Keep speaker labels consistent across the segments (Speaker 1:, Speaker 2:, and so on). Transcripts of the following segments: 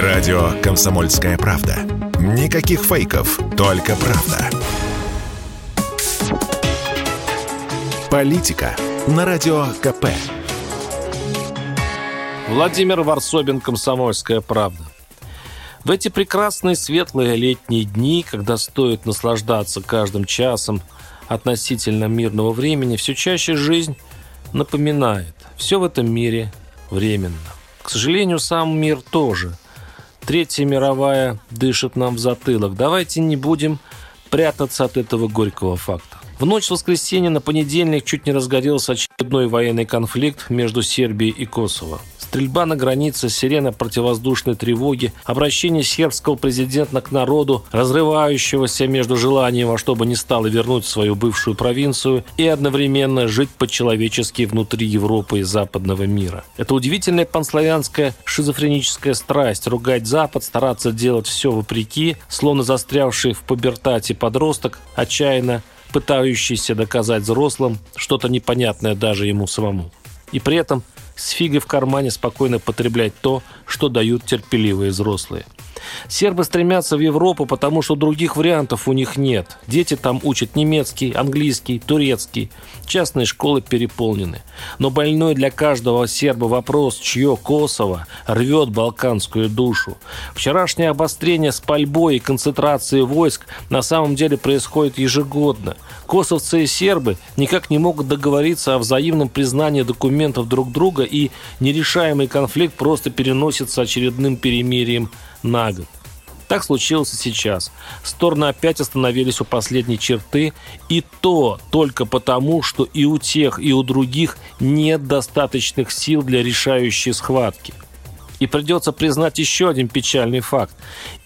Speaker 1: Радио «Комсомольская правда». Никаких фейков, только правда. Политика на Радио КП.
Speaker 2: Владимир Варсобин, «Комсомольская правда». В эти прекрасные светлые летние дни, когда стоит наслаждаться каждым часом относительно мирного времени, все чаще жизнь напоминает, все в этом мире временно. К сожалению, сам мир тоже – Третья мировая дышит нам в затылок. Давайте не будем прятаться от этого горького факта. В ночь воскресенья на понедельник чуть не разгорелся очередной военный конфликт между Сербией и Косово. Стрельба на границе, сирена противовоздушной тревоги, обращение сербского президента к народу, разрывающегося между желанием во что бы ни стало вернуть свою бывшую провинцию и одновременно жить по-человечески внутри Европы и западного мира. Это удивительная панславянская шизофреническая страсть ругать Запад, стараться делать все вопреки, словно застрявший в пубертате подросток, отчаянно пытающийся доказать взрослым что-то непонятное даже ему самому. И при этом с фигой в кармане спокойно потреблять то, что дают терпеливые взрослые – Сербы стремятся в Европу, потому что других вариантов у них нет. Дети там учат немецкий, английский, турецкий. Частные школы переполнены. Но больной для каждого серба вопрос, чье Косово рвет балканскую душу. Вчерашнее обострение с пальбой и концентрацией войск на самом деле происходит ежегодно. Косовцы и сербы никак не могут договориться о взаимном признании документов друг друга, и нерешаемый конфликт просто переносится очередным перемирием на год. Так случилось и сейчас. Стороны опять остановились у последней черты, и то только потому, что и у тех, и у других нет достаточных сил для решающей схватки. И придется признать еще один печальный факт.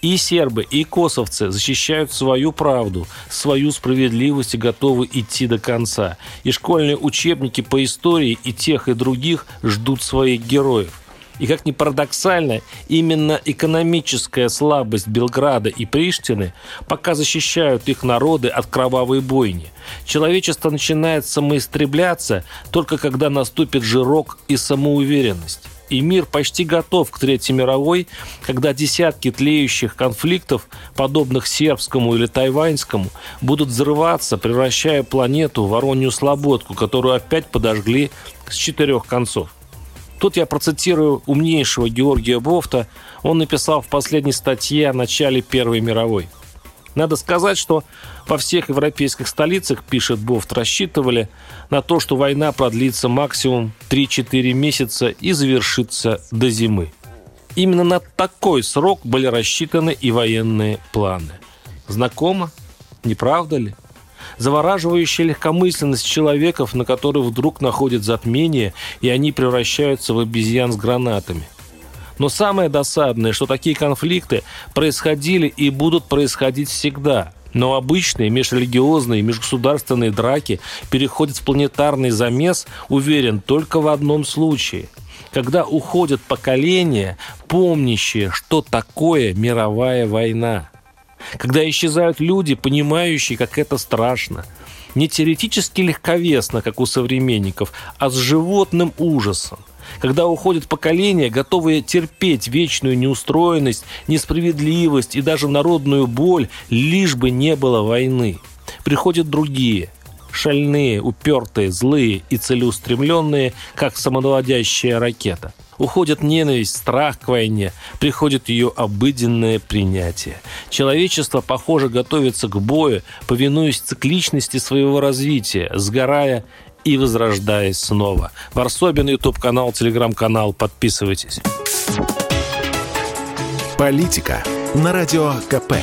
Speaker 2: И сербы, и косовцы защищают свою правду, свою справедливость и готовы идти до конца. И школьные учебники по истории и тех, и других ждут своих героев – и как ни парадоксально, именно экономическая слабость Белграда и Приштины пока защищают их народы от кровавой бойни. Человечество начинает самоистребляться только когда наступит жирок и самоуверенность. И мир почти готов к Третьей мировой, когда десятки тлеющих конфликтов, подобных сербскому или тайваньскому, будут взрываться, превращая планету в воронью слободку, которую опять подожгли с четырех концов. Тут я процитирую умнейшего Георгия Бофта. Он написал в последней статье о начале Первой мировой. Надо сказать, что во всех европейских столицах, пишет Бофт, рассчитывали на то, что война продлится максимум 3-4 месяца и завершится до зимы. Именно на такой срок были рассчитаны и военные планы. Знакомо? Не правда ли? Завораживающая легкомысленность человеков, на которых вдруг находят затмение, и они превращаются в обезьян с гранатами. Но самое досадное, что такие конфликты происходили и будут происходить всегда. Но обычные межрелигиозные, межгосударственные драки переходят в планетарный замес, уверен, только в одном случае – когда уходят поколения, помнящие, что такое мировая война когда исчезают люди, понимающие, как это страшно. Не теоретически легковесно, как у современников, а с животным ужасом. Когда уходят поколения, готовые терпеть вечную неустроенность, несправедливость и даже народную боль, лишь бы не было войны. Приходят другие, шальные, упертые, злые и целеустремленные, как самонаводящая ракета – Уходит ненависть, страх к войне, приходит ее обыденное принятие. Человечество, похоже, готовится к бою, повинуясь цикличности своего развития, сгорая и возрождаясь снова. Варсобин, YouTube-канал, телеграм-канал. Подписывайтесь.
Speaker 1: Политика на Радио КП.